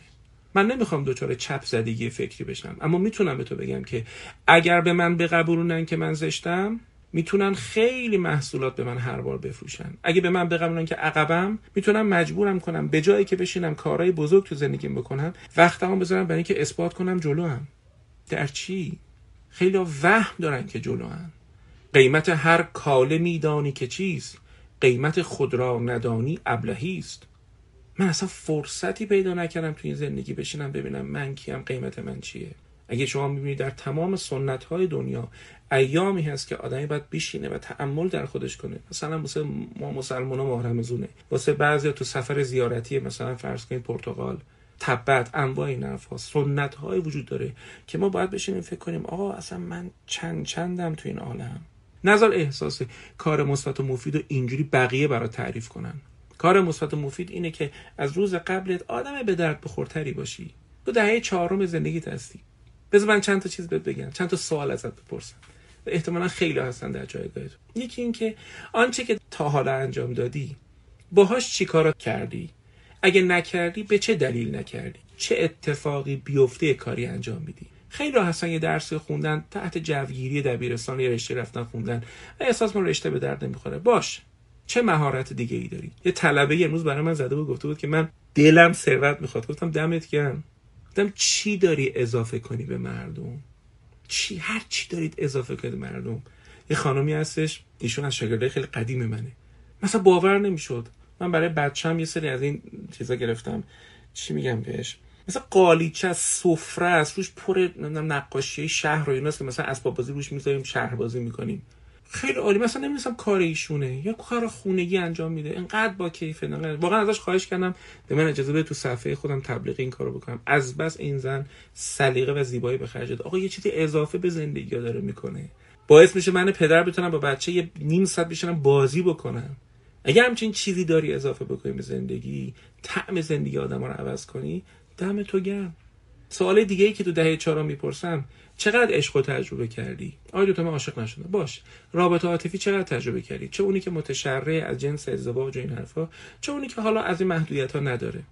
من نمی‌خوام دچار چپ زدگی فکری بشم اما می‌تونم به تو بگم که اگر به من بقبولونن که من زشتم می‌تونن خیلی محصولات به من هر بار بفروشن. اگه به من بقبولن که عقبم می‌تونم مجبورم کنم به جایی که بشینم کارهای بزرگ تو زندگیم بکنم وقتمو بذارم برای اینکه اثبات کنم جلو هم در چی؟ خیلی وهم دارن که جلو هم قیمت هر کاله میدانی که چیست؟ قیمت خود را ندانی ابلهی است. من اصلا فرصتی پیدا نکردم تو این زندگی بشینم ببینم من کیم قیمت من چیه؟ اگه شما می‌بینید در تمام سنت های دنیا ایامی هست که آدمی باید بشینه و تعمل در خودش کنه. مثلا واسه ما مسلمان ها زونه واسه بعضی تو سفر زیارتی مثلا فرض کنید پرتغال تبت انواع این حرف سنت های وجود داره که ما باید بشینیم فکر کنیم آقا اصلا من چند چندم تو این عالم؟ نظر احساس کار مثبت و مفید و اینجوری بقیه برای تعریف کنن. کار مثبت و مفید اینه که از روز قبلت آدم به درد بخورتری باشی. تو دهه چهارم زندگیت هستی. بذار من چند تا چیز بهت بگم. چند تا سوال ازت بپرسم. احتمالا خیلی هستن در جایگاه یکی این که آنچه که تا حالا انجام دادی باهاش چیکارا کردی؟ اگه نکردی به چه دلیل نکردی؟ چه اتفاقی بیفته کاری انجام میدی؟ خیلی راه هستن یه درسی خوندن تحت جوگیری دبیرستان یه رشته رفتن خوندن. و احساس من رشته به درد نمی‌خوره. باش. چه مهارت دیگه ای داری؟ یه طلبه امروز برای من زده بود گفته بود که من دلم ثروت می‌خواد. گفتم دمت گرم. گفتم چی داری اضافه کنی به مردم؟ چی؟ هر چی دارید اضافه کنید مردم. یه خانمی هستش ایشون از شاگرده خیلی قدیم منه. مثلا باور نمی‌شد. من برای بچم یه سری از این چیزا گرفتم. چی میگم بهش؟ مثلا قالیچه سفره است روش پر نقاشی شهر و ایناست که مثلا اسباب بازی روش می‌ذاریم شهر بازی می‌کنیم. خیلی عالی. مثلا نمی‌دونم کار ایشونه. یا کار خونگی انجام میده. انقدر با انقدر واقعا ازش خواهش کردم. به من اجازه بده تو صفحه خودم تبلیغ این کارو بکنم. از بس این زن سلیقه و زیبایی به خرج آقا یه چیزی اضافه به زندگی داره می‌کنه. باعث میشه من پدر بتونم با بچه یه نیم ساعت بشینم بازی بکنم. اگه همچین چیزی داری اضافه بکنی به زندگی طعم زندگی آدم رو عوض کنی دم تو گرم. سوال دیگه ای که تو دهه چهارم می‌پرسم چقدر عشق رو تجربه کردی؟ آیا تو من عاشق نشده باش. رابطه عاطفی چقدر تجربه کردی؟ چه اونی که متشرع از جنس ازدواج و این حرفا چه اونی که حالا از این محدودیت ها نداره؟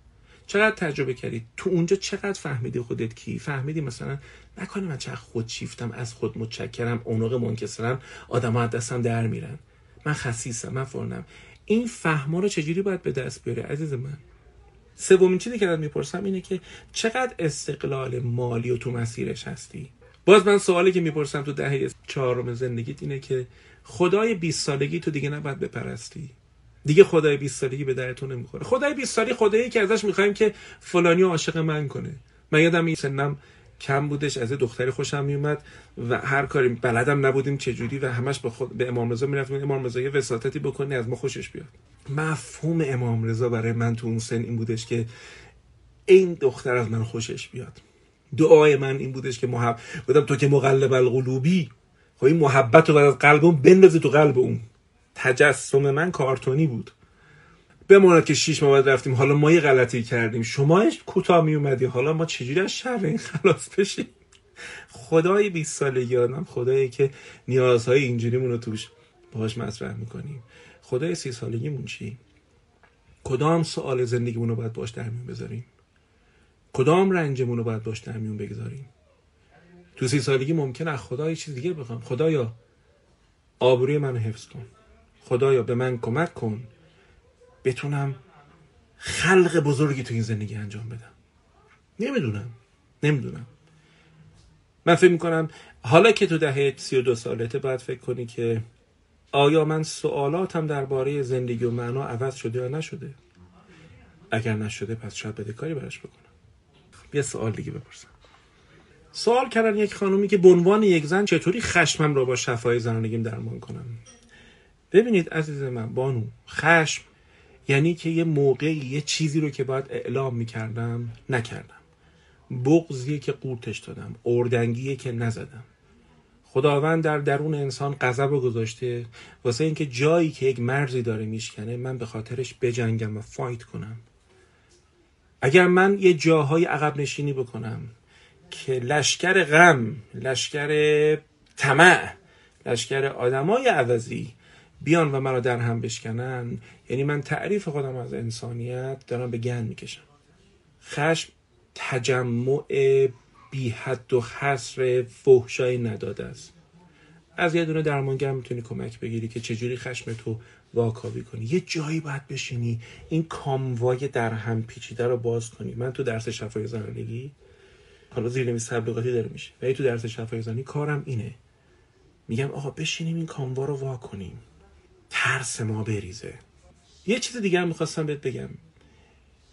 چقدر تجربه کردی؟ تو اونجا چقدر فهمیدی خودت کی؟ فهمیدی مثلا نکنه من چقدر خود شیفتم از خود متشکرم اونق منکسرم آدم ها دستم در میرن. من خسیسم من فرنم این فهما رو چجوری باید به دست بیاره عزیز من؟ سومین چیزی که ازت می‌پرسم اینه که چقدر استقلال مالی و تو مسیرش هستی؟ باز من سوالی که می‌پرسم تو دهه چهارم زندگیت اینه که خدای 20 سالگی تو دیگه نباید بپرستی. دیگه خدای 20 سالگی به درتون نمی‌خوره. خدای 20 سالگی خدایی که ازش می‌خوایم که فلانی عاشق من کنه. من یادم این سنم کم بودش از دختری خوشم میومد و هر کاری بلدم نبودیم چجوری و همش به خود به امام رضا می‌رفتیم. امام رضا یه وساطتی بکنی از ما خوشش بیاد. مفهوم امام رضا برای من تو اون سن این بودش که این دختر از من خوشش بیاد. دعای من این بودش که محب بودم تو که مقلب القلوبی خب این محبت رو از قلبم بندازه تو قلب اون. تجسم من کارتونی بود. بماند که شیش ماه رفتیم حالا ما یه غلطی کردیم. شما کوتاه می اومدی حالا ما چجوری از شر این خلاص بشیم؟ خدای 20 سالگی آدم خدایی که نیازهای اینجوریمون رو توش باهاش مطرح می‌کنیم. خدای سی سالگیمون چی؟ کدام سوال زندگیمون رو باید باش در میون بذاریم؟ کدام رنجمون رو باید در میون بگذاریم؟ تو سی سالگی ممکنه خدا یه چیز دیگه بخوام. خدایا آبروی منو حفظ کن. خدایا به من کمک کن. بتونم خلق بزرگی تو این زندگی انجام بدم. نمی‌دونم. نمی‌دونم. من فکر می‌کنم حالا که تو دهه سی و دو سالته باید فکر کنی که آیا من سوالاتم درباره زندگی و معنا عوض شده یا نشده؟ اگر نشده پس شاید بده کاری براش بکنم. یه سوال دیگه بپرسم. سوال کردن یک خانومی که به عنوان یک زن چطوری خشمم رو با شفای زنانگیم درمان کنم؟ ببینید عزیز من بانو خشم یعنی که یه موقعی یه چیزی رو که باید اعلام می‌کردم نکردم. بغضیه که قورتش دادم اردنگیه که نزدم. خداوند در درون انسان غضب رو گذاشته واسه اینکه جایی که یک مرزی داره میشکنه من به خاطرش بجنگم و فایت کنم. اگر من یه جاهای عقب نشینی بکنم که لشکر غم لشکر طمع لشکر آدمای عوضی بیان و مرا در هم بشکنن یعنی من تعریف خودم از انسانیت دارم به گن می‌کشم. خشم تجمع بی حد و حصر فحشایی نداده است. از یه دونه درمانگر می‌تونی کمک بگیری که چجوری خشم تو واکاوی کنی. یه جایی باید بشینی. این کاموای در هم پیچیده رو باز کنی. من تو درس شفای زنانگی حالا زیر نویس تبلیغاتی داره میشه. ولی تو درس شفای زنی کارم اینه. میگم آقا بشینیم این کاموا رو وا کنیم. ترس ما بریزه. یه چیز دیگه هم می‌خواستم بهت بگم.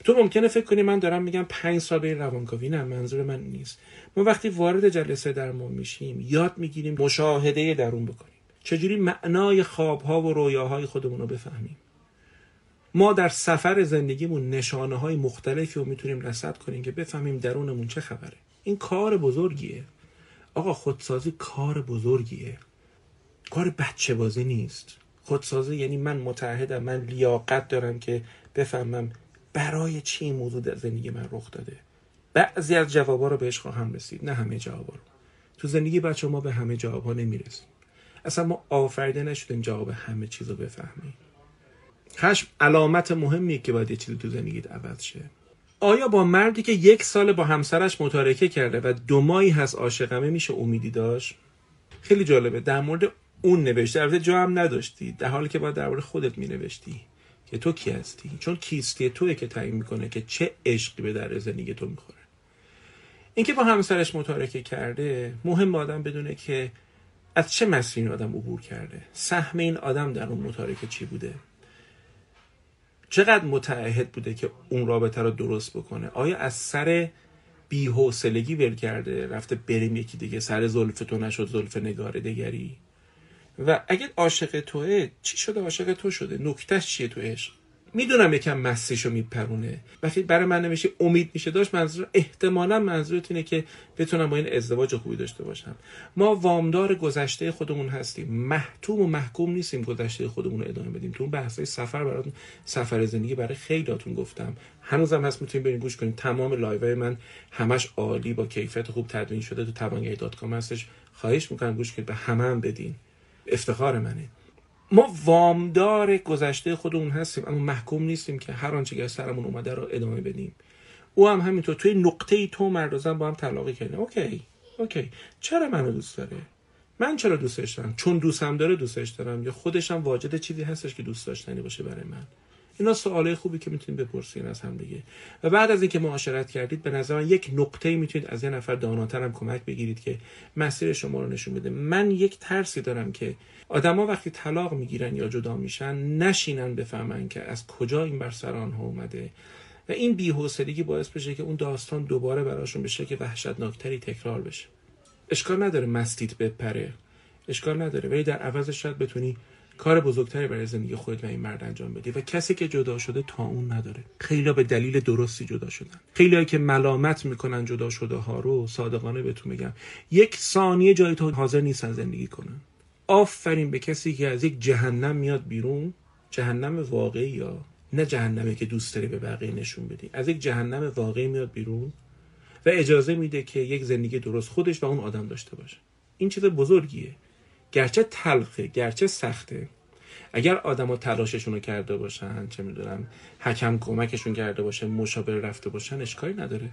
تو ممکنه فکر کنی من دارم میگم پنج سال به روانکاوی. نه منظور من نیست. ما وقتی وارد جلسه درمان میشیم یاد می‌گیریم مشاهده درون بکنیم. چجوری معنای خوابها و رویاهای خودمون رو بفهمیم. ما در سفر زندگیمون نشانه های مختلفی رو می‌تونیم رصد کنیم که بفهمیم درونمون چه خبره. این کار بزرگیه. آقا خودسازی کار بزرگیه. کار بچه بازی نیست. خودسازی یعنی من متحدم من لیاقت دارم که بفهمم برای چی این موضوع در زندگی من رخ داده. بعضی از جوابا رو بهش خواهم رسید نه همه جوابا رو. تو زندگی بچه ما به همه جوابا نمی‌رسیم. اصلا ما آفریده نشدیم جواب همه چیز رو بفهمیم. خشم علامت مهمیه که باید یه چیزی تو زندگیت عوض شه. آیا با مردی که یک سال با همسرش متارکه کرده و دو ماهی هست عاشقمه میشه امیدی داشت؟ خیلی جالبه در مورد اون نوشته البته جا هم نداشتی در حالی که باید درباره خودت می نوشتی که تو کی هستی؟ چون کیستی توی که تعیین می‌کنه که چه عشقی به در زندگی تو می‌خوره. اینکه با همسرش متارکه کرده مهم آدم بدونه که از چه مسیری آدم عبور کرده؟ سهم این آدم در اون متارکه چی بوده؟ چقدر متعهد بوده که اون رابطه رو درست بکنه؟ آیا از سر بی‌حوصلگی ول کرده؟ رفته بریم یکی دیگه سر زلف تو نشد زلف نگار دیگری و اگه عاشق توه چی شده؟ عاشق تو شده. نکتهش چیه تو عشق می‌دونم یکم مسیشو میپرونه. وقتی برای من نمیشه امید میشه داشت منظور احتمالا منظورت اینه که بتونم با این ازدواج خوبی داشته باشم. ما وامدار گذشته خودمون هستیم. محتوم و محکوم نیستیم گذشته خودمون رو ادامه بدیم. تو اون بحثای سفر براتون سفر زندگی برای خیلیاتون گفتم. هنوزم هست می‌تونید برین گوش کنید. تمام live من همش عالی با کیفیت خوب تدوین شده. تو توانگری dot com هستش. خواهش می‌کنم گوش کنید به همه هم بدین. افتخار منه. ما وامدار گذشته خودمون هستیم اما محکوم نیستیم که هر آنچه که سرمون اومده رو ادامه بدیم. او هم همینطور توی نقطه ای تو مردازم با هم طلاقی کردیم. اوکی اوکی. چرا منو دوست داره؟ من چرا دوستش دارم؟ چون دوستم داره دوستش دارم. یا خودشم واجد چیزی هستش که دوست داشتنی باشه برای من. اینا سوالای خوبی که می‌تونید بپرسین از هم دیگه. و بعد از اینکه معاشرت کردید به نظر یک نقطه می‌تونید از یه نفر داناتر هم کمک بگیرید که مسیر شما رو نشون بده. من یک ترسی دارم که آدما وقتی طلاق می‌گیرن یا جدا میشن نشینن بفهمن که از کجا این بر سر آنها اومده. و این بی‌حوصلگی باعث بشه که اون داستان دوباره براشون بشه که وحشتناکتری تکرار بشه. اشکال نداره مستیت بپره. اشکال نداره. ولی در عوضش شاید بتونی کار بزرگتری برای زندگی خودت و این مرد انجام بدی و کسی که جدا شده تا اون نداره. خیلی به دلیل درستی جدا شدن. خیلی که ملامت می‌کنن جدا شده ها رو صادقانه بهتون میگم. یک ثانیه جای تو حاضر نیستن زندگی کنن. آفرین به کسی که از یک جهنم میاد بیرون. جهنم واقعی یا نه جهنمی که دوست داری به بقیه نشون بدی. از یک جهنم واقعی میاد بیرون و اجازه میده که یک زندگی درست خودش و اون آدم داشته باشه. این چیز بزرگیه. گرچه تلخه گرچه سخته. اگر آدما تلاششون رو کرده باشن چه می‌دونم حکم کمکشون کرده باشه مشاور رفته باشن اشکالی نداره.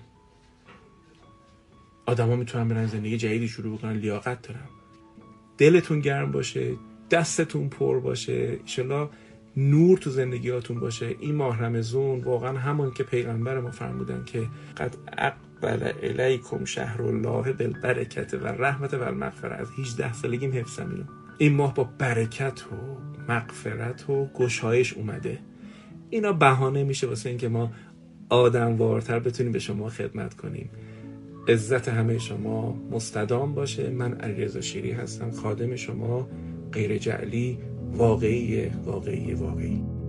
آدما می‌تونن برن زندگی جدیدی شروع بکنن لیاقت دارن. دلتون گرم باشه دستتون پر باشه ایشالا نور تو زندگیاتون باشه. این ماه رمزون واقعا همون که پیغمبر ما فرمودن که قد اقبل الیکم شهر الله بالبرکت و رحمت و المغفره از 18 سالگیم حفظم اینو این ماه با برکت و مغفرت و گشایش اومده. اینا بهانه میشه واسه اینکه ما آدم وارتر بتونیم به شما خدمت کنیم. عزت همه شما مستدام باشه. من علیرضا شیری هستم خادم شما غیر جعلی واقعی واقعی واقعی.